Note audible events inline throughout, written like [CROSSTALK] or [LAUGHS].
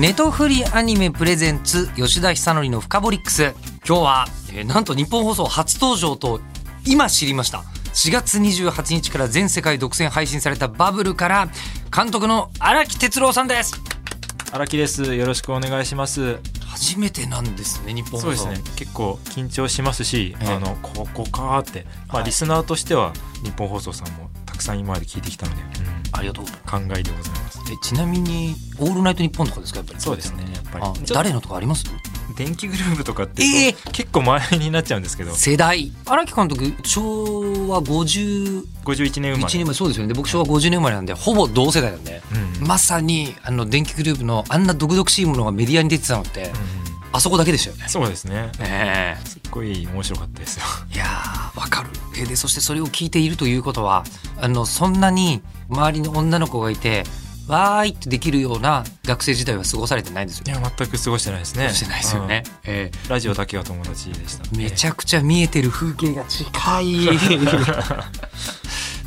ネトフリアニメプレゼンツ吉田久典のフカボリックス。今日は、えーなんと日本放送初登場と今知りました。4月28日から全世界独占配信されたバブルから監督の荒木哲郎さんです。荒木です。よろしくお願いします。初めてなんですね日本放送。そうですね。結構緊張しますし、ええ。あのここかーって、まあはい。リスナーとしては日本放送さんもたくさん今まで聞いてきたので、ありがとう。うん、感慨でございます。えちなみに「オールナイトニッポン」とかですか？やっぱり。そうですねやっぱり。誰のとかあります？電気グループとかって、ええ。結構前になっちゃうんですけど。世代。荒木監督昭和51 51年生まれ。年前そうですよね。で僕昭和50年生まれなんでほぼ同世代なんで。うんまさにあの電気グループのあんな毒々しいものがメディアに出てたのって、うんあそこだけでしたよね。そうですねえすっごい面白かったですよえいやーわかるえでそしてそれを聞いているということはあのそんなに周りの女の子がいてわーいってできるような学生時代は過ごされてないんですよい。や全く過ごしてないですねしてないですよね。えうんラジオだけは友達でしたえめちゃゃくちゃ見えてる風景が近い。[LAUGHS]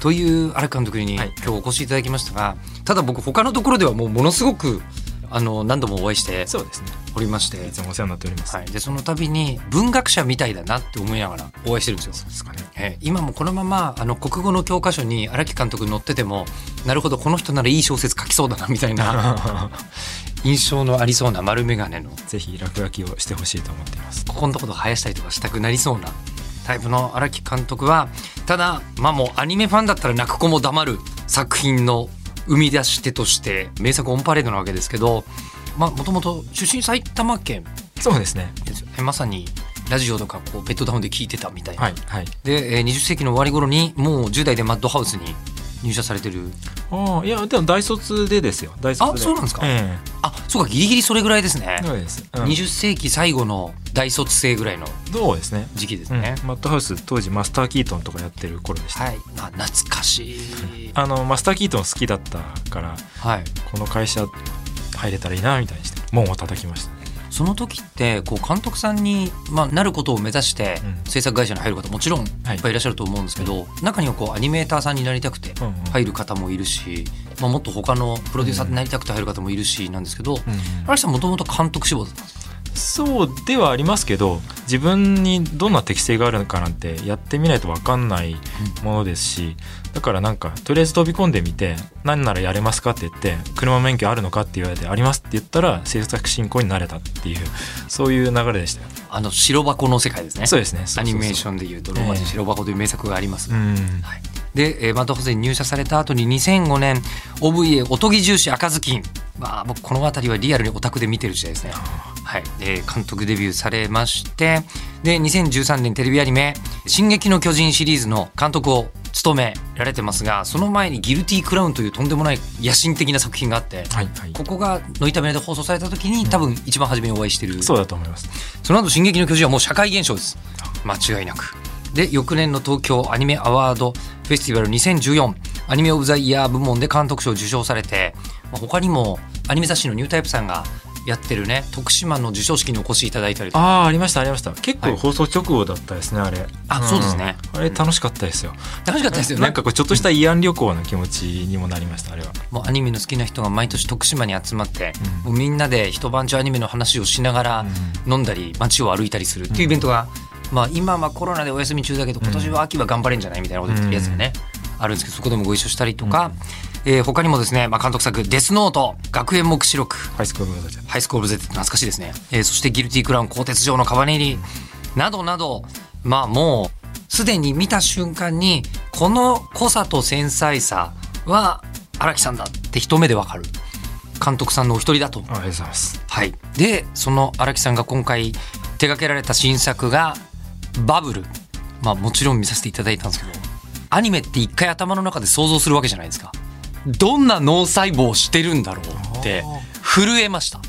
という荒木監督に今はい日お越しいただきましたが、ただ僕他のところではもうものすごくあの何度もお会いしてそうですね。おりまして。いつもお世話になっております、はい、でその度に文学者みたいだなって思いながらお会いしてるんですよ。そうですかね。えー今もこのままあの国語の教科書に荒木監督載っててもなるほどこの人ならいい小説書きそうだなみたいな [LAUGHS] 印象のありそうな丸眼鏡の。ぜひ落書きをしてほしいと思っています。ここのところ生やしたりとかしたくなりそうなタイプの荒木監督はただまあもうアニメファンだったら泣く子も黙る作品の生み出し手として名作オンパレードなわけですけどまあもともと出身埼玉県。そうですね。まさにラジオとかこうベッドダウンで聞いてたみたいな、はいはい。で、えー20世紀の終わり頃にもう10代でマッドハウスに入社されてる。ああいやでも大卒でですよ。大卒で。あそうなんですか？えあそうかギリギリそれぐらいですね。え、そうです、うん。20世紀最後の大卒生ぐらいのそうですね。時期ですうん。ね、マッドハウス当時マスター・キートンとかやってる頃でした、はい。あ懐かしい。[LAUGHS] あのマスター・キートン好きだったからはい。この会社入れたらいいなみたいにして門を叩きましたその時ってこう監督さんに、まあ、なることを目指してうん。制作会社に入る方もちろんい。っぱいいらっしゃると思うんですけど、中にはこうアニメーターさんになりたくて入る方もいるし、まあ、もっと他のプロデューサーになりたくて入る方もいるしなんですけど、うん荒木さんもともと監督志望だったんですか？そうではありますけど自分にどんな適性があるのかなんてやってみないと分かんないものですしだからなんかとりあえず飛び込んでみて何ならやれますか？って言って車免許あるのか？って言われてありますって言ったら制作進行になれたっていうそういう流れでしたよ。あの白箱の世界ですね。そうですね。アニメーションでいうと「ローマ字白箱」という名作があります、うん。はい、で、えーマッドハウスに入社された後に2005年 OVA おとぎ重視赤ずきん。まあ僕この辺りはリアルにオタクで見てる時代ですね。はい、で監督デビューされましてで2013年テレビアニメ「進撃の巨人」シリーズの監督を務められてますがその前に「ギルティークラウン」というとんでもない野心的な作品があってはいはいここが「ノイタメで放送された時に多分一番初めにお会いしてるそうだと思いますその後進撃の巨人はもう社会現象です。間違いなく。で、翌年の東京アニメアワードフェスティバル2014アニメオブザイヤー部門で監督賞を受賞されて、まあ他にもアニメ雑誌のニュータイプさんがやってるね、徳島の授賞式にお越しいただいたりとか。ああありましたありました。結はい。構放送直後だったですねあれ。あそうですね。あれ楽しかったですよ。楽しかったですよね。なんかこうちょっとした慰安旅行の気持ちにもなりましたあれは。もうアニメの好きな人が毎年徳島に集まって、うん。もうみんなで一晩中アニメの話をしながら飲んだり街を歩いたりするっていうイベントが、まあ今はコロナでお休み中だけど今年は秋は頑張れんじゃないみたいなこと言ってるやつがね、あるんですけどそこでもご一緒したりとか、えー他にもですね、まあ、監督作「デスノート」「学園目視録」ハイスクールブラザーズ「ハイスクール・オブ・ゼット」懐かしいですね、えーそして「ギルティ・クラウン」「鋼鉄城のカバネリ」などなどまあもうすでに見た瞬間にこの濃さと繊細さは荒木さんだって一目でわかる。監督さんのお一人だと。ありがとうございます。はい、でその荒木さんが今回手掛けられた新作が「バブル」まあもちろん見させていただいたんですけどアニメって一回頭の中で想像するわけじゃないですかどんな脳細胞をしてるんだろうって震えました。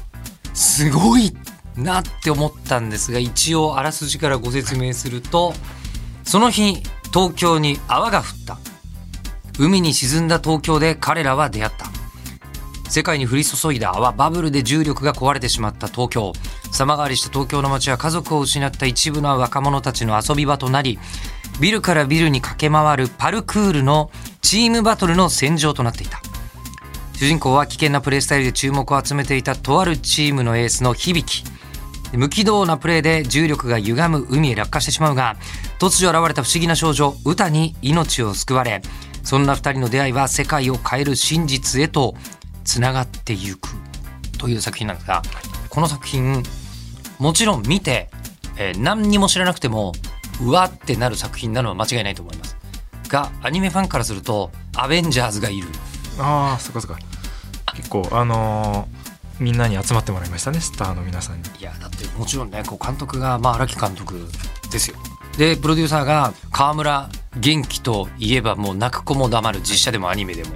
すごいなって思ったんですが一応あらすじからご説明するとその日東京に泡が降った。海に沈んだ東京で彼らは出会った。世界に降り注いだ泡バブルで重力が壊れてしまった東京。様変わりした東京の街は家族を失った一部の若者たちの遊び場となりビルからビルに駆け回るパルクールのチームバトルの戦場となっていた。主人公は危険なプレースタイルで注目を集めていたとあるチームのエースの響。無軌道なプレーで重力が歪む海へ落下してしまうが突如現れた不思議な少女歌に命を救われそんな二人の出会いは世界を変える真実へとつながっていくという作品なんですがこの作品もちろん見て、えー何にも知らなくてもうわってなる作品なのは間違いないと思います。がアニメファンからするとアベンジャーズがいる。ああそっかそっか。結構あのーみんなに集まってもらいましたねスターの皆さんに。いやだってもちろんねこう監督がまあ荒木監督ですよ。でプロデューサーが川村元気といえばもう泣く子も黙る実写でもアニメでも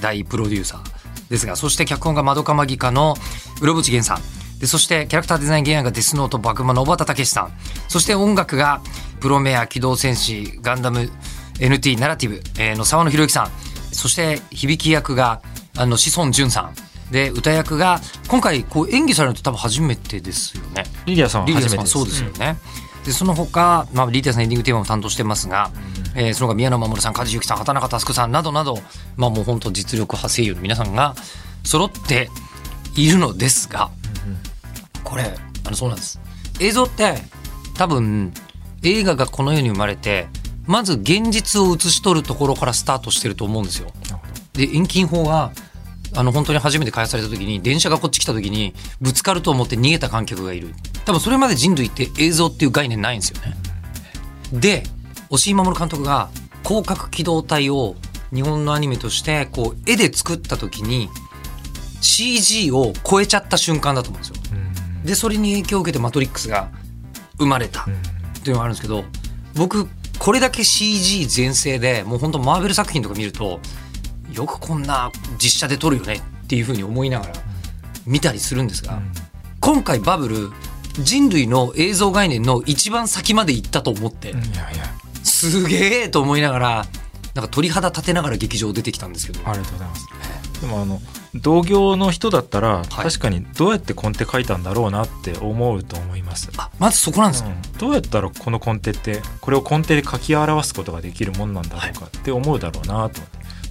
大プロデューサー。ですがそして脚本が窓かまぎかのうろぶち源さん。でそしてキャラクターデザイン原案がデスノートバクマの小畑武史さん。そして音楽がプロメア機動戦士ガンダム NT ナラティブえーの沢野博之さん。そして響き役があの志尊淳さん。で歌役が今回こう演技されるのと多分初めてですよね。リリアさんは初めてそうですよね。でその他、まあ、リリアさんエンディングテーマも担当してますが、えーその他宮野真守さん梶裕貴さん畑中佑さんなどなど、まあ、もう本当実力派声優の皆さんが揃っているのですがこれあのそうなんです。映像って多分映画がこの世に生まれてまず現実を映し取るところからスタートしてると思うんですよ。で遠近法があの本当に初めて開発された時に電車がこっち来た時にぶつかると思って逃げた観客がいる。多分それまで人類って映像っていう概念ないんですよね。で押井守監督が広角機動隊を日本のアニメとしてこう絵で作った時に CG を超えちゃった瞬間だと思うんですよ。うん。でそれに影響を受けてマトリックスが生まれたうんっていうのがあるんですけど僕これだけ CG 全盛でもう本当マーベル作品とか見るとよくこんな実写で撮るよねっていうふうに思いながら見たりするんですが、今回バブル人類の映像概念の一番先まで行ったと思って、うんいやいや。すげえと思いながらなんか鳥肌立てながら劇場出てきたんですけど、ありがとうございます。でもあの同業の人だったら、い。確かにどうやってコンテ書いたんだろうなって思うと思います、あまずそこなんですね、うん。どうやったらこのコンテってこれをコンテで書き表すことができるもんなんだろうかって思うだろうなと。思って、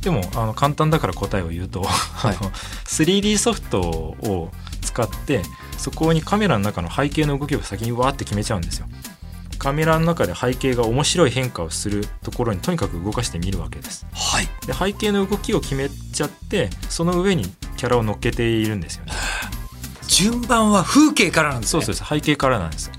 でもあの簡単だから答えを言うと、い。あの 3D ソフトを使ってそこにカメラの中の背景の動きを先にわーって決めちゃうんですよカメラの中で背景が面白い変化をするところにとにかく動かしてみるわけです。はい。で背景の動きを決めちゃってその上にキャラを乗っけているんですよね。順番は風景からなんですね。そうです背景からなんです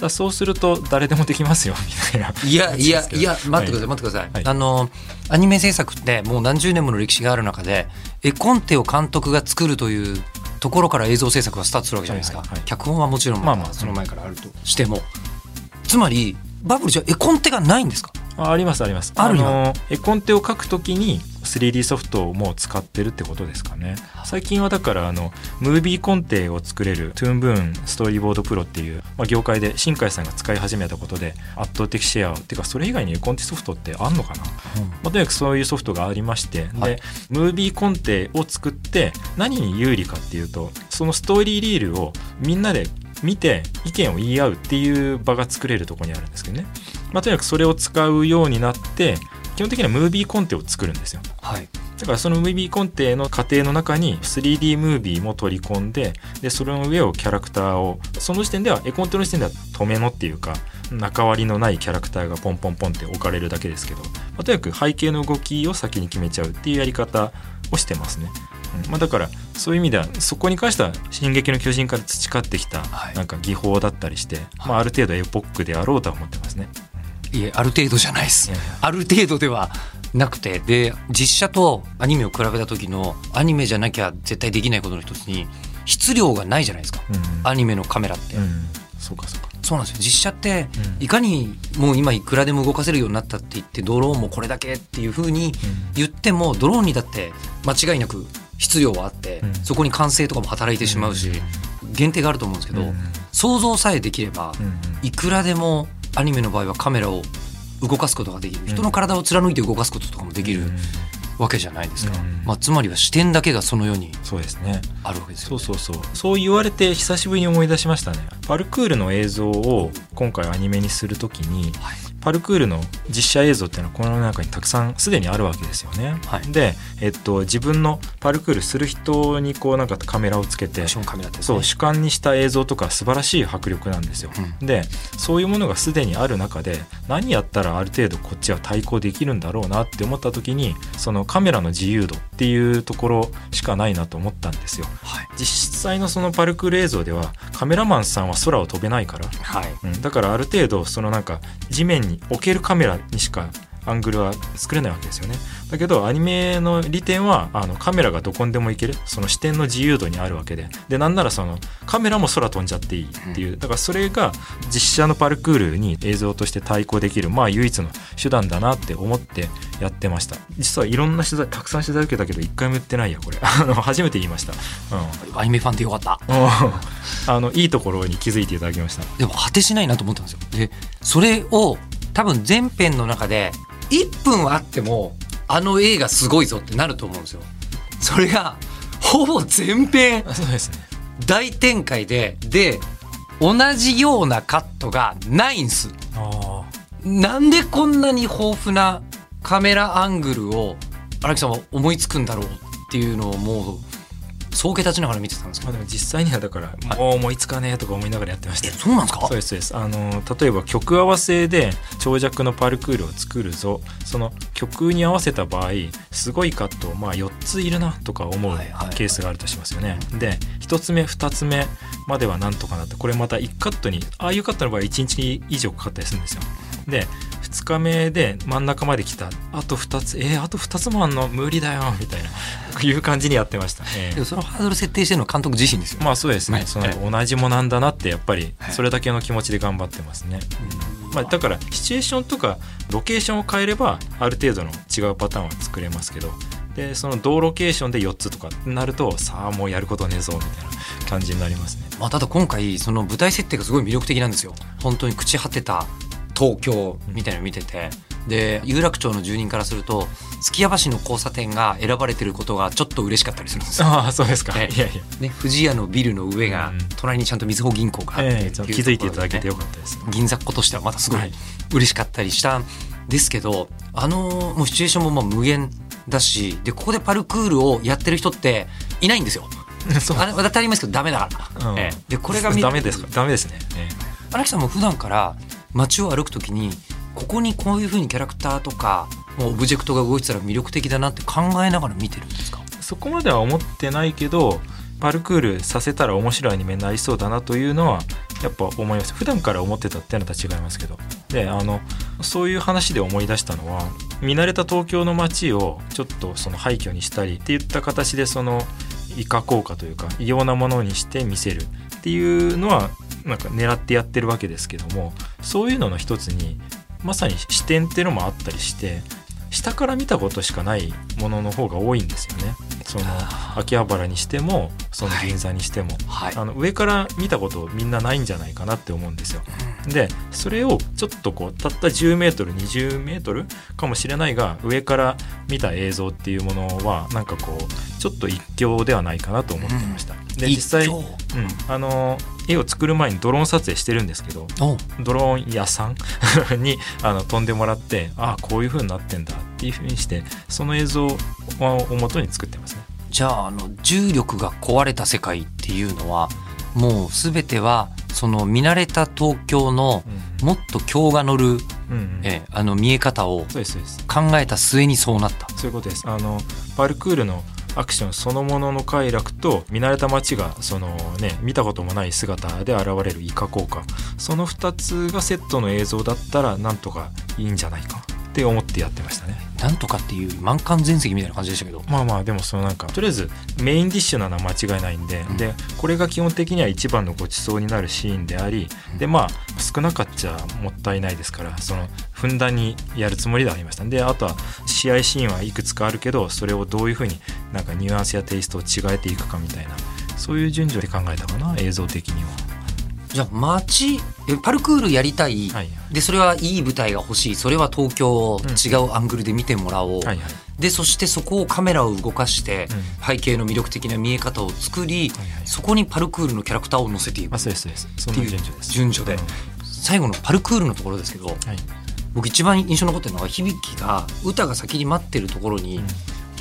だそうすると誰でもできますよみたいな。いや [LAUGHS] いやいや待ってください、はい。待ってください、はい。あのアニメ制作ってもう何十年もの歴史がある中で絵コンテを監督が作るというところから映像制作がスタートするわけじゃないですか、はいはいはい。脚本はもちろんまあまあ。その前からあるとしても、つまりバブルじゃ絵コンテがないんですか？あありますあります。あるの絵コンテを描くときに 3D ソフトをもう使ってるってことですかね。最近はだからあのムービーコンテを作れるトゥーンブーンストーリーボードプロっていう、まあ、業界で新海さんが使い始めたことで圧倒的シェアをっていうかそれ以外に絵コンテソフトってあんのかな、まあ、とにかくそういうソフトがありまして、はい。でムービーコンテを作って何に有利かっていうとそのストーリーリールをみんなで見て意見を言い合うっていう場が作れるところにあるんですけどね、まあ、とにかくそれを使うようになって基本的にはムービーコンテを作るんですよ。はい。だからそのムービーコンテの過程の中に 3D ムービーも取り込んででそれの上をキャラクターをその時点では絵コンテの時点では止めのっていうか中割りのないキャラクターがポンポンポンって置かれるだけですけど、まあとにかく背景の動きを先に決めちゃうっていうやり方をしてますね。うんまあ、だからそういう意味ではそこに関しては「進撃の巨人」から培ってきたはい。なんか技法だったりして、まあ、ある程度エポックであろうとは思ってますね。いえある程度じゃないです。ある程度ではなくてで実写とアニメを比べた時のアニメじゃなきゃ絶対できないことの一つに質量がないじゃないですか。うん。アニメのカメラって、うん、そうかそうか。そうなんですよ。実写ってうん。いかにもう今いくらでも動かせるようになったって言ってドローンもこれだけっていう風に言ってもドローンにだって間違いなく質量はあって、うん。そこに完成とかも働いてしまうし、限定があると思うんですけど、想像さえできれば、いくらでもアニメの場合はカメラを動かすことができる。人の体を貫いて動かすこととかもできるわけじゃないですか、まあ、つまりは視点だけがその世にそうですね。あるわけですよ、ね、そうそうそう。そう言われて久しぶりに思い出しましたね。パルクールの映像を今回アニメにするときに、はいパルクールの実写映像っていうのはこの中にたくさんすでにあるわけですよね。はい、で、えっと、自分のパルクールする人にこうなんかカメラをつけて、ね、そう主観にした映像とか素晴らしい迫力なんですよ。うん、でそういうものがすでにある中で何やったらある程度こっちは対抗できるんだろうなって思った時にそのカメラの自由度っていうところしかないなと思ったんですよ。はい、実際のそのパルクール映像ではカメラマンさんは空を飛べないから、はい。うん、だからある程度そのなんか地面に置けるカメラにしかアングルは作れないわけですよね。だけどアニメの利点はあのカメラがどこにでも行ける。その視点の自由度にあるわけで。でなんならそのカメラも空飛んじゃっていいっていう。だからそれが実写のパルクールに映像として対抗できるまあ唯一の手段だなって思ってやってました。実はいろんな取材たくさん取材受けたけど一回も言ってないやこれ。[LAUGHS] あの初めて言いました、うん、アニメファンってよかった。[LAUGHS] あのいいところに気づいていただきました。でも果てしないなと思ったんですよ。でそれを多分全編の中で1分あってもあの映画すごいぞってなると思うんですよ。それがほぼ全編大展開でで同じようなカットがないんす。なんでこんなに豊富なカメラアングルを荒木さんは思いつくんだろうっていうのをもう総計立ちながら見てたんですけど、でも実際にはだからもう思いつかねえとか思いながらやってました、そうなんですかそうですそうですあの例えば曲合わせで長尺のパルクールを作るぞその曲に合わせた場合すごいカットまあ4ついるなとか思うケースがあるとしますよね、で1つ目2つ目まではなんとかなってこれまた1カットにああいうカットの場合1日以上かかったりするんですよで2日目で真ん中まで来た。あと2つ。えー、あと2つもあんの？無理だよ。みたいな。[LAUGHS] いう感じにやってました、えー、でもそのハードル設定してるのは監督自身ですよまあそうですね、はい、その同じもなんだなってやっぱりそれだけの気持ちで頑張ってますね、はい、まあ、だからシチュエーションとかロケーションを変えればある程度の違うパターンは作れますけど。でその同ロケーションで4つとかなるとさあもうやることねえぞみたいな感じになりますね、まあ、ただ今回その舞台設定がすごい魅力的なんですよ。本当に朽ち果てた東京みたいなの見てて、で有楽町の住人からすると月屋橋の交差点が選ばれてることがちょっと嬉しかったりするんですよ。ああそうですか。いやいやね富士屋のビルの上が隣にちゃんとみずほ銀行があって、えー、気づいていただけてよかったです。銀座っ子としてはまたすごい嬉しかったりしたんですけど、あのもうシチュエーションもまあ無限だしでここでパルクールをやってる人っていないんですよ。そうあれ当たり前ですけどダメだから。うん、えー、でこれがダメですか？ダメですね。えー、荒木さんも普段から街を歩くときにここにこういうふうにキャラクターとかオブジェクトが動いてたら魅力的だなって考えながら見てるんですか？そこまでは思ってないけどパルクールさせたら面白いアニメになりそうだなというのはやっぱ思います。普段から思ってたっていうのとは違いますけど。であのそういう話で思い出したのは見慣れた東京の街をちょっとその廃墟にしたりっていった形でその異化効果というか異様なものにして見せるっていうのはなんか狙ってやってるわけですけどもそういうのの一つにまさに視点っていうのもあったりして下から見たことしかないものの方が多いんですよね。その秋葉原にしてもその銀座にしても、はい。はい、あの上から見たことみんなないんじゃないかなって思うんですよ。でそれをちょっとこうたった10メートル20メートルかもしれないが上から見た映像っていうものはなんかこうちょっと一興ではないかなと思ってました。うん、で実際、うん、あの絵を作る前にドローン撮影してるんですけどドローン屋さん [LAUGHS] にあの飛んでもらってああこういう風になってんだっていう風にしてその映像をもとに作ってますね。じゃああの重力が壊れた世界っていうのはもう全てはその見慣れた東京のもっと今日が乗る、うんうん、えあの見え方を考えた末にそうなった。そういうことです。あのパルクールのアクションそのものの快楽と見慣れた街がそのね見たこともない姿で現れるイカ効果その2つがセットの映像だったらなんとかいいんじゃないか。っって思ってやってましたね。なんとかっていう満館全席みたいな感じでしたけど。まあまあでもそのなんかとりあえずメインディッシュなのは間違いないんで,、うん。でこれが基本的には一番のごちそうになるシーンであり、うん。でまあ少なかっちゃもったいないですからそのふんだんにやるつもりではありました。であとは試合シーンはいくつかあるけどそれをどういうふうになんかニュアンスやテイストを違えていくかみたいなそういう順序で考えたかな映像的には。じゃあ街えパルクールやりたい、はいでそれはいい舞台が欲しい。それは東京をうん。違うアングルで見てもらおう、はいはい。でそしてそこをカメラを動かして、う背景の魅力的な見え方を作り、はいはい。そこにパルクールのキャラクターを乗せていく、あそうですそうです。その順序です。順序で。うん。最後のパルクールのところですけどはい。僕一番印象に残ってるのは響が歌が先に待ってるところに、うん。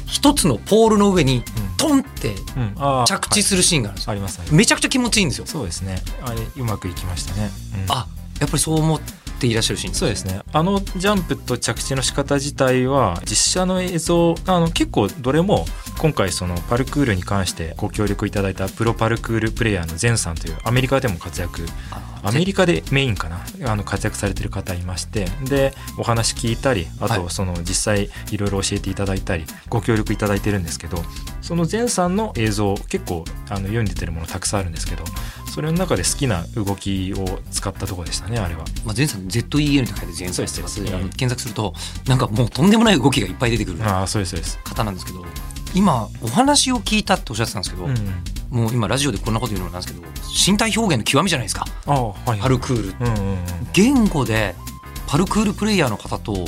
一つのポールの上にうんトンって着地するシーンがあるんですよ、ありますありますめちゃくちゃ気持ちいいんですよ。そうですね。あれうまくいきましたね、うん。あやっぱりそう思っていらっしゃるシーン。そうですね。あのジャンプと着地の仕方自体は実写の映像あの結構どれも今回そのパルクールに関してご協力いただいたプロパルクールプレイヤーのゼンさんというアメリカでも活躍アメリカでメインかなあの活躍されてる方いましてでお話聞いたりあはいとその実際いろいろ教えていただいたりご協力いただいてるんですけどそのゼンさんの映像結構あの世に出てるものたくさんあるんですけどそれの中で好きな動きを使ったところでしたねあれは。まあ、前さん ZEN って書いて前さんってそうですあのうん検索するとなんかもうとんでもない動きがいっぱい出てくるああそうですそうです。方なんですけど今お話を聞いたっておっしゃってたんですけど、うん。うんもう今ラジオでこんなこと言うのもなんですけど身体表現の極みじゃないですか。ああはいはい。パルクールうんうんうん言語でパルクールプレイヤーの方とうんう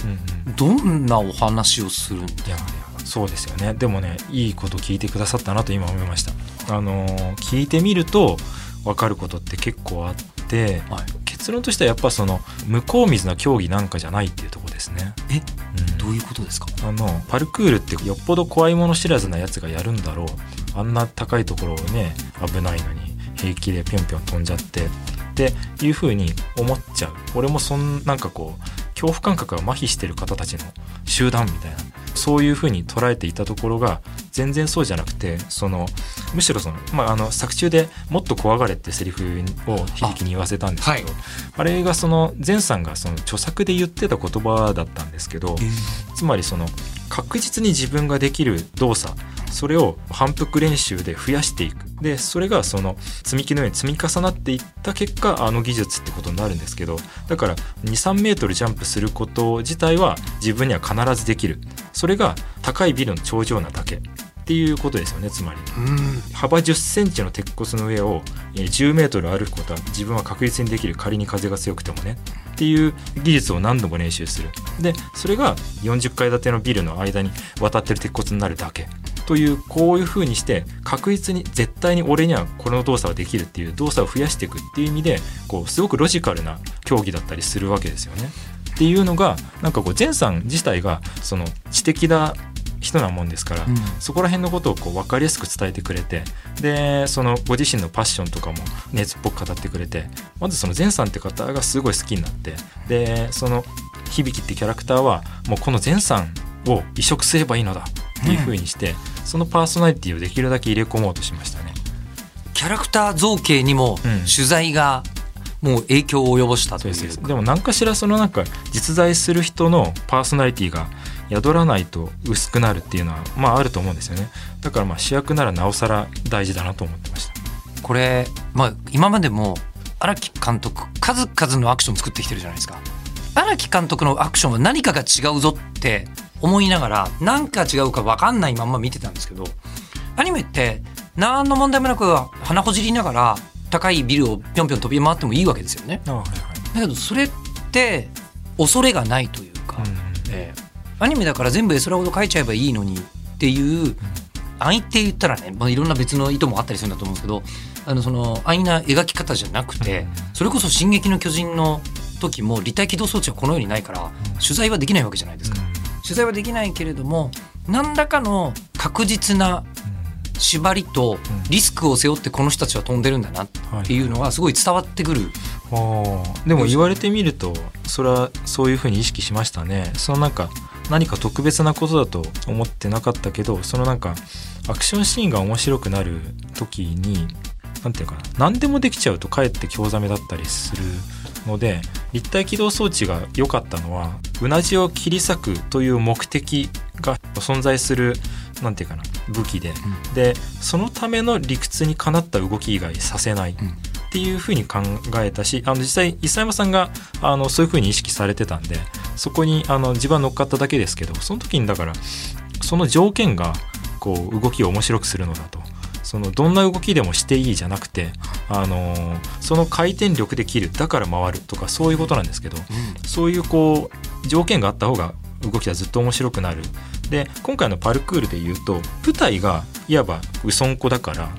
んどんなお話をするんでいやいやそうですよね。でもねいいこと聞いてくださったなと今思いました。あのー聞いてみると分かることって結構あってはい、結論としてはやっぱその向こう水の競技なんかじゃないっていうところですね、え？うん。どういうことですか？あのパルクールってよっぽど怖いもの知らずなやつがやるんだろう。あんな高いところをね危ないのに平気でぴょんぴょん飛んじゃってっていうふうに思っちゃう。俺もそんなんかこう恐怖感覚が麻痺してる方たちの集団みたいな。そういう風に捉えていたところが全然そうじゃなくてそのむしろその、まあ、あの作中でもっと怖がれってセリフを響に言わせたんですけどああ,、れがその前さんがその著作で言ってた言葉だったんですけど、つまりその確実に自分ができる動作それを反復練習で増やしていく。でそれがその積み木のように積み重なっていった結果あの技術ってことになるんですけどだから23メートルジャンプすること自体は自分には必ずできる。それが高いビルの頂上なだけ。っていうことですよねつまり。うん。幅1 0センチの鉄骨の上をえー10メートル歩くことは自分は確実にできる。仮に風が強くてもね。っていう技術を何度も練習する。でそれが40階建てのビルの間に渡ってる鉄骨になるだけというこういう風にして確実に絶対に俺にはこの動作はできるっていう動作を増やしていくっていう意味でこうすごくロジカルな競技だったりするわけですよね。っていうのがなんかこう前さん自体がその知的な人なもんですから、うんそこら辺のことをこう分かりやすく伝えてくれてでそのご自身のパッションとかも熱っぽく語ってくれてまずその前さんって方がすごい好きになってでその響ってキャラクターはもうこの前さんを移植すればいいのだっていう風にして、そのパーソナリティをできるだけ入れ込もうとしましたね。キャラクター造形にもうん。取材がもう影響を及ぼしたというそうです。でも何かしらそのなんか実在する人のパーソナリティが宿らないと薄くなるっていうのはまああると思うんですよね。だからまあ主役ならなおさら大事だなと思ってました。これ、まあ、今までも荒木監督数々のアクション作ってきてるじゃないですか。荒木監督のアクションは何かが違うぞって思いながら何か違うか分かんないまんま見てたんですけどアニメって何の問題もなく鼻ほじりながら高いビルをぴょんぴょん飛び回ってもいいわけですよね。あはいはい。だけどそれって恐れがないというか、ええ。アニメだから全部絵空ほど描いちゃえばいいのにっていう安易って言ったらね、まあ、いろんな別の意図もあったりするんだと思うんですけどあのその安易な描き方じゃなくて、うん。それこそ「進撃の巨人」の時も立体起動装置はこのようにないから取材はできないわけじゃないですか。取材はできないけれども何らかの確実な縛りとリスクを背負ってこの人たちは飛んでるんだなってい。うのがすごい伝わってくる。あーでも言われてみるとそれはそういうふうに意識しましたね。そのなんか何か特別なことだと思ってなかったけどそのなんかアクションシーンが面白くなる時に何ていうかな何でもできちゃうとかえって興ざめだったりするので立体起動装置が良かったのはうなじを切り裂くという目的が存在するなんていうかな武器で、うん、でそのための理屈にかなった動き以外させない。っていうふうに考えたしあの実際伊佐山さんがあのそういうふうに意識されてたんでそこにあの自分は乗っかっただけですけどその時にだからその条件がこう動きを面白くするのだとそのどんな動きでもしていいじゃなくて、あのー、その回転力で切るだから回るとかそういうことなんですけど、うん、そういうこう条件があった方が動きはずっと面白くなる。で今回のパルクールでいうと舞台がいわばうそんこだから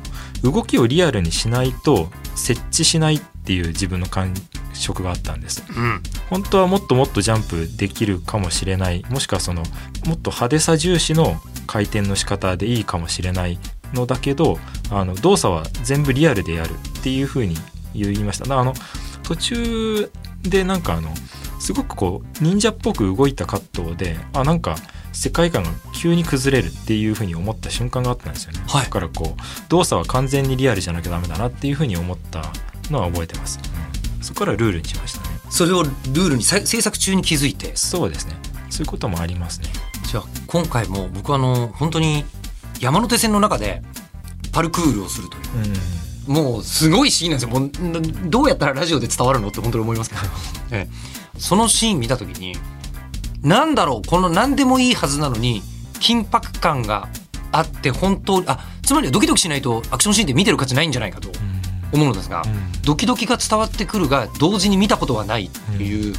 動きをリアルにしないと設置しないっていう自分の感触があったんです、うん、本当はもっともっとジャンプできるかもしれない。もしくはそのもっと派手さ重視の回転の仕方でいいかもしれないのだけどあの動作は全部リアルでやるっていうふうに言いました。あの途中でなんかあのすごくこう忍者っぽく動いたカットであなんか世界観が急に崩れるっていうふうに思った瞬間があったんですよね、はい、だからこう動作は完全にリアルじゃなきゃダメだなっていうふうに思ったのは覚えてます、うん、そこからルールにしましたね。それをルールに制作中に気づいて。そうですね。そういうこともありますね。じゃあ今回も僕はあの本当に山手線の中でパルクールをするという、うん、もうすごいシーンなんですよ。もうどうやったらラジオで伝わるのって本当に思いますけど、[LAUGHS] ええ、そのシーン見た時になんだろうこの何でもいいはずなのに緊迫感があって本当あつまりドキドキしないとアクションシーンで見てる価値ないんじゃないかと思うのですが、うん、ドキドキが伝わってくるが同時に見たことはないっていう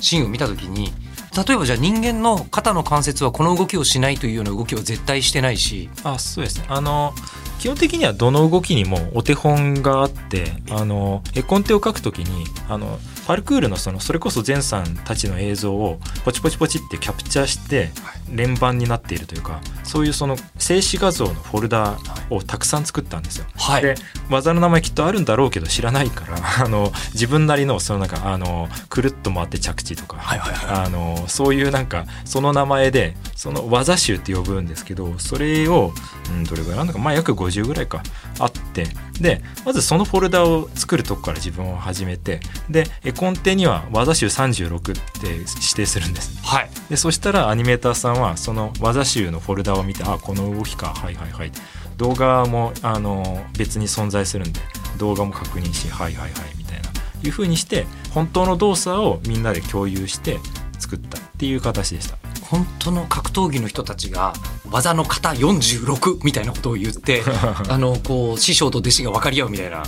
シーンを見た時に例えばじゃあ人間の肩の関節はこの動きをしないというような動きは絶対してないし。あそうです。ねあの基本的にはどの動きにもお手本があってあの絵コンテを描くときにあのパルクールのそのそれこそ前さんたちの映像をポチポチポチってキャプチャーして連番になっているというかそういうその静止画像のフォルダをたくさん作ったんですよ。はい、で技の名前きっとあるんだろうけど知らないから [LAUGHS] あの自分なりのそのなんかあのくるっと回って着地とか、はいはいはい、あのそういうなんかその名前でその技集って呼ぶんですけどそれを、うん、どれぐらいなんだかまあ約50ぐらいかあってでまずそのフォルダを作るとこから自分を始めてで絵コンテには技集36って指定するんです、はい、でそしたらアニメーターさんはその技集のフォルダを見てあこの動きか。はいはいはい。動画もあの別に存在するんで動画も確認しはいはいはいみたいな。いうふうにして本当の動作をみんなで共有して作ったっていう形でした。本当の格闘技の人たちが技の型46みたいなことを言って [LAUGHS] あのこう師匠と弟子が分かり合うみたいな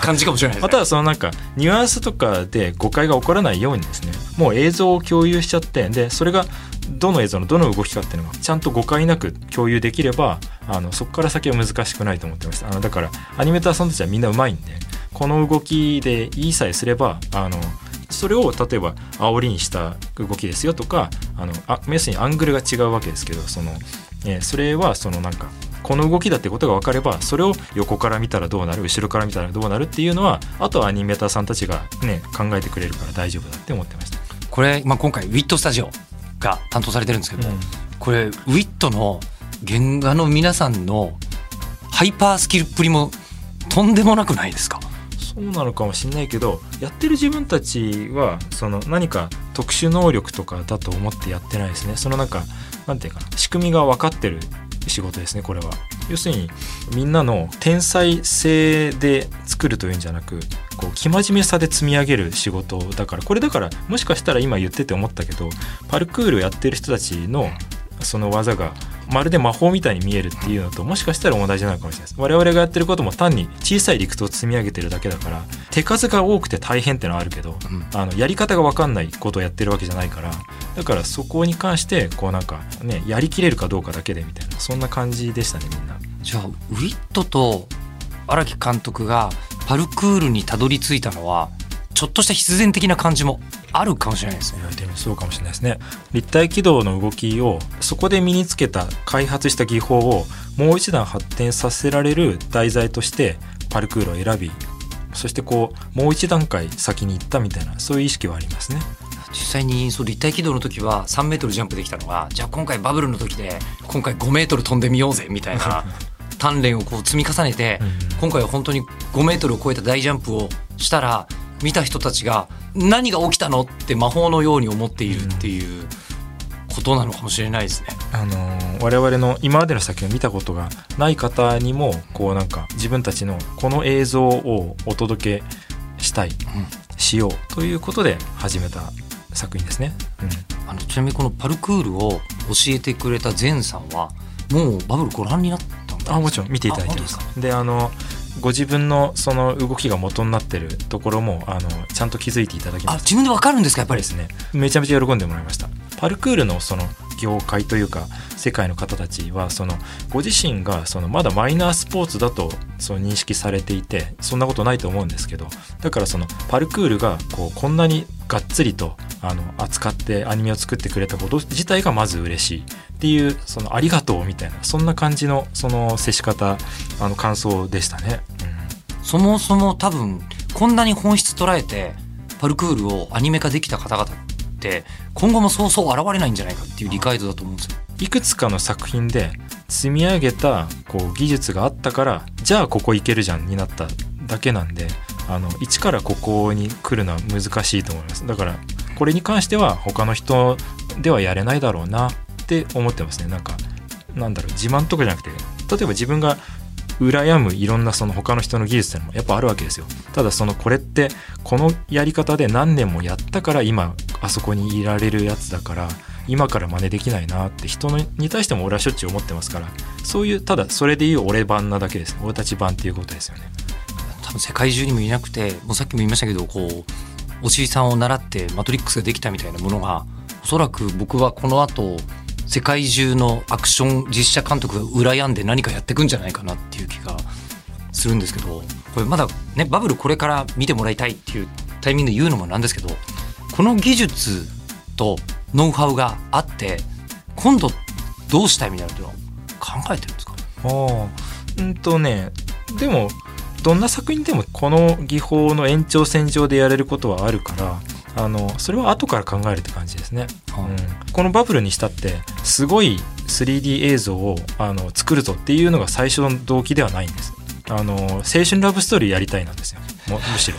感じかもしれないですね。またそのなんかニュアンスとかで誤解が起こらないようにですねもう映像を共有しちゃってでそれがどの映像のどの動きかっていうのがちゃんと誤解なく共有できればあのそこから先は難しくないと思ってましたあのだからアニメーターさんたちはみんなうまいんでこの動きでいいさえすればあのそれを例えば煽りにした動きですよとかあのあ要するにアングルが違うわけですけどその、えー、それはそのなんかこの動きだってことが分かればそれを横から見たらどうなる後ろから見たらどうなるっていうのはあとはアニメーターさんたちがね考えてくれるから大丈夫だって思ってました。これ、まあ、今回ウィットスタジオ。が担当されてるんですけどうん、これウィットの原画の皆さんのハイパースキルっぷりもとんでもなくないですか？そうなのかもしれないけどやってる自分たちはその何か特殊能力とかだと思ってやってないですね。そのなんかなんていうかな仕組みが分かってる仕事ですねこれは。要するにみんなの天才性で作るというんじゃなくこう生真面目さで積み上げる仕事だから。これだからもしかしたら今言ってて思ったけどパルクールやってる人たちのその技がまるで魔法みたいに見えるっていうのともしかしたら同じなのかもしれないです我々がやってることも単に小さい理屈を積み上げてるだけだから手数が多くて大変ってのはあるけど、うん、あのやり方が分かんないことをやってるわけじゃないからだからそこに関してこうなんかねやりきれるかどうかだけでみたいなそんな感じでしたねみんな。じゃあウィットと荒木監督がパルクールにたどり着いたのはちょっとした必然的な感じもあるかもしれないですね。でもそうかもしれないですね。立体軌道の動きをそこで身につけた開発した技法をもう一段発展させられる題材としてパルクールを選びそしてこうもう一段階先に行ったみたいなそういう意識はありますね。実際にそう立体軌道の時は3メートルジャンプできたのがじゃあ今回バブルの時で今回5メートル飛んでみようぜみたいな [LAUGHS] 鍛錬をこう積み重ねて、今回は本当に5メートルを超えた大ジャンプをしたら見た人たちが何が起きたのって魔法のように思っているっていうことなのかもしれないですね。あのー我々の今までの作品を見たことがない方にもこうなんか自分たちのこの映像をお届けしたい、しようということで始めた作品ですね。うん。あのちなみにこのパルクールを教えてくれたゼンさんはもうバブルご覧になったんですか？あもちろん見ていただいてます。であのご自分のその動きが元になってるところもあのちゃんと気づいていただきます。あ自分でわかるんですか？やっぱり。ですね。めちゃめちゃ喜んでもらいました。パルクールのその業界というか世界の方たちはそのご自身がそのまだマイナースポーツだとその認識されていてそんなことないと思うんですけどだからそのパルクールがこうこんなにがっつりとあの扱ってアニメを作ってくれたこと自体がまず嬉しいっていうそのありがとうみたいなそんな感じのその接し方あの感想でしたね。そもそも多分こんなに本質捉えてパルクールをアニメ化できた方々って今後もそうそう現れないんじゃないかっていう理解度だと思うんですよ。いくつかの作品で積み上げたこう技術があったからじゃあここいけるじゃんになっただけなんであの一からここに来るのは難しいと思いますだからこれに関しては他の人ではやれないだろうなって思ってますね。なんかなんだろう自慢とかじゃなくて例えば自分が羨むいろんなその他の人の技術っていうのもやっぱあるわけですよ。ただそのこれってこのやり方で何年もやったから今あそこにいられるやつだから今から真似できないなって人のに対しても俺はしょっちゅう思ってますからそういうただそれでいう俺版なだけです俺たち版っていうことですよね。多分世界中にもいなくてもうさっきも言いましたけどこうおしりさんを習ってマトリックスができたみたいなものがおそらく僕はこの後世界中のアクション実写監督が羨んで何かやっていくんじゃないかなっていう気がするんですけどこれまだねバブルこれから見てもらいたいっていうタイミングで言うのもなんですけどこの技術とノウハウがあって今度どうしたいみたいなのを考えてるんですか？ああうんとねでもどんな作品でもこの技法の延長線上でやれることはあるからあのそれは後から考えるって感じですね、うん、このバブルにしたってすごい 3D 映像をあの作るぞっていうのが最初の動機ではないんです。あの青春ラブストーリーやりたいなんですよ。もむしろ。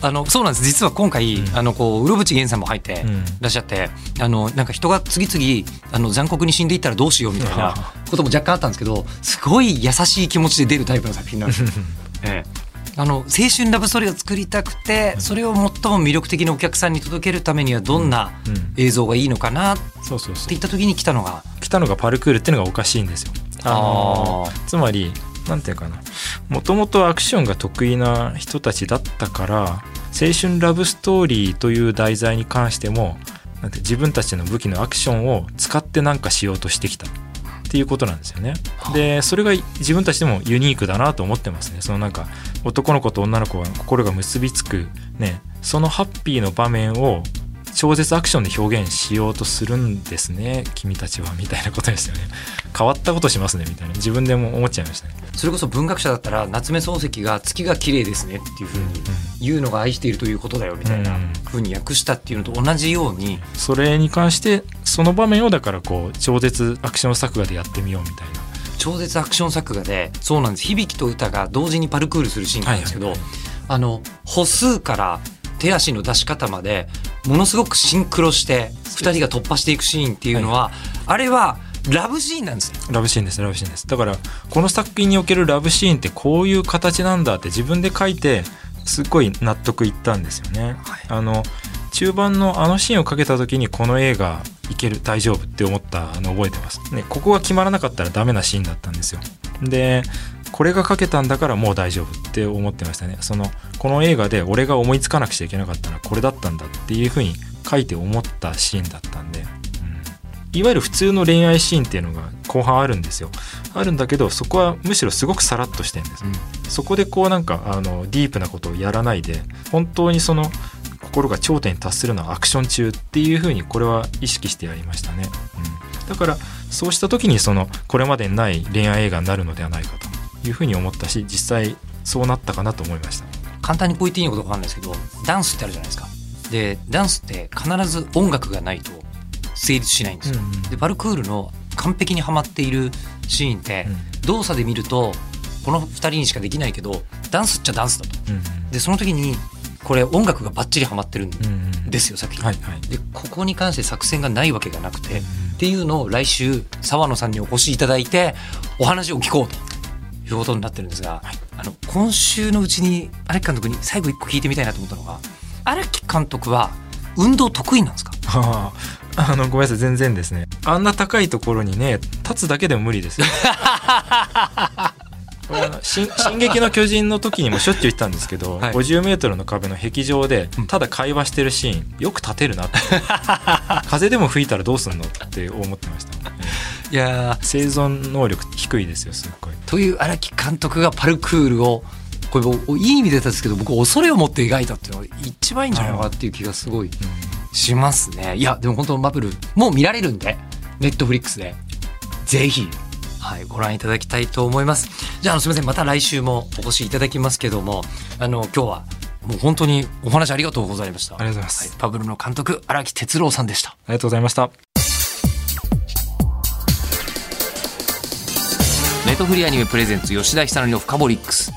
あのそうなんです。実は今回、うん。あのこううろぶち源さんも入ってうん。らっしゃって、あのなんか人が次々あの残酷に死んでいったらどうしようみたいなことも若干あったんですけどすごい優しい気持ちで出るタイプの作品なんですよ。[LAUGHS] ええ。あの青春ラブストーリーを作りたくてそれを最も魅力的なお客さんに届けるためにはどんなうん。映像がいいのかな？って言った時に来たのが。来たのがパルクールっていうのがおかしいんですよ。あのつまりなんていうかな。もともとアクションが得意な人たちだったから青春ラブストーリーという題材に関してもなんて自分たちの武器のアクションを使ってなんかしようとしてきたっていうことなんですよね。でそれが自分たちでもユニークだなと思ってますね。そのなんか男の子と女の子が心が結びつくねそのハッピーの場面を超絶アクションで表現しようとするんですね。君たちはみたいなことですよね。変わったことしますねみたいな。自分でも思っちゃいましたね。それこそ文学者だったら夏目漱石が「月が綺麗ですね」っていうふうに言うのが愛しているということだよみたいなうん。ふうに訳したっていうのと同じようにそれに関してその場面をだからこう超絶アクション作画でやってみようみたいな。超絶アクション作画でそうなんです。響と歌が同時にパルクールするシーンなんですけど、はいはいあの歩数から手足の出し方までものすごくシンクロして2人が突破していくシーンっていうのは、あれはラブシーンなんですよ。ラブシーンですラブシーンです。だからこの作品におけるラブシーンってこういう形なんだって自分で書いてすっごい納得いったんですよね、あの中盤のあのシーンをかけた時にこの映画いける大丈夫って思ったの覚えてます。ねここが決まらなかったらダメなシーンだったんですよ。でこれが書けたんだからもう大丈夫って思ってましたね。そのこの映画で俺が思いつかなくちゃいけなかったのはこれだったんだっていうふうに書いて思ったシーンだったんで、うん。いわゆる普通の恋愛シーンっていうのが後半あるんですよ。あるんだけどそこはむしろすごくさらっとしてるんです、そこでこうなんかあのディープなことをやらないで本当にその心が頂点に達するのはアクション中っていうふうにこれは意識してやりましたね、うん、だからそうした時にそのこれまでにない恋愛映画になるのではないかというふうに思ったし実際そうなったかなと思いました簡単にこう言っていいのかどうかわかんないですけどダンスってあるじゃないですか。でダンスって必ず音楽がないと成立しないんですよ。うんうんでパルクールの完璧にはまっているシーンって、動作で見るとこの2人にしかできないけどダンスっちゃダンスだと。うんうんでその時にこれ音楽がバッチリハマってるんですよ作品、はいはい。でここに関して作戦がないわけがなくて、うんっていうのを来週沢野さんにお越しいただいてお話を聞こうということになってるんですが、あの今週のうちに荒木監督に最後一個聞いてみたいなと思ったのが荒木監督は運動得意なんですか？はあ、あのごめんなさい全然ですね。あんな高いところにね立つだけでも無理ですよ [LAUGHS] これあの進進撃の巨人の時にもしょっちゅう言ったんですけど、はい。50メートルの壁の壁上でうん。ただ会話してるシーンよく立てるなって [LAUGHS] 風でも吹いたらどうすんのって思ってました、いやー。生存能力低いですよすっごい。という荒木監督がパルクールをこれ僕いい意味で言ったんですけど僕恐れを持って描いたっていうのが一番いいんじゃないのかなっていう気がすごいしますね。いやでも本当マブルもう見られるんでネットフリックスで。ぜひ、はい、ご覧いただきたいと思います。じゃああのすみません。また来週もお越しいただきますけどもあの今日はもう本当にお話ありがとうございました。ありがとうございます。はい、パブルの監督荒木哲郎さんでした。ありがとうございました。ネットフリーアニメプレゼンツ吉田久典のフカボリックス。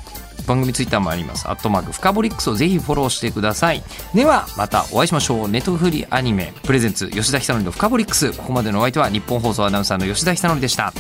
番組ツイッターもあります。アットマークフカボリックスをぜひフォローしてください。ではまたお会いしましょう。ネットフリーアニメプレゼンツ吉田久典のフカボリックス。ここまでのお相手は日本放送アナウンサーの吉田久典でした